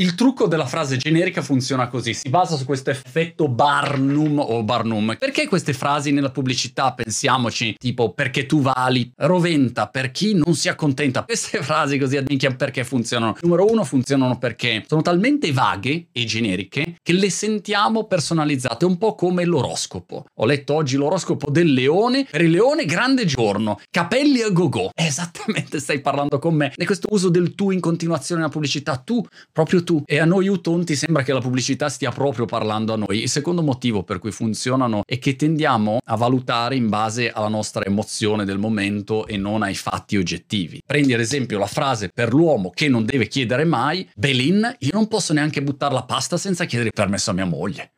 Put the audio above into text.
Il trucco della frase generica funziona così, si basa su questo effetto Barnum o Barnum. Perché queste frasi nella pubblicità, pensiamoci, tipo perché tu vali, roventa per chi non si accontenta. Queste frasi così ad minchia perché funzionano? Numero uno funzionano perché sono talmente vaghe e generiche che le sentiamo personalizzate, un po' come l'oroscopo. Ho letto oggi l'oroscopo del leone, per il leone grande giorno, capelli a go-go. Esattamente stai parlando con me. E questo uso del tu in continuazione nella pubblicità, tu, proprio tu tu. E a noi utonti sembra che la pubblicità stia proprio parlando a noi. Il secondo motivo per cui funzionano è che tendiamo a valutare in base alla nostra emozione del momento e non ai fatti oggettivi. Prendi ad esempio la frase per l'uomo che non deve chiedere mai, Belin, io non posso neanche buttare la pasta senza chiedere permesso a mia moglie.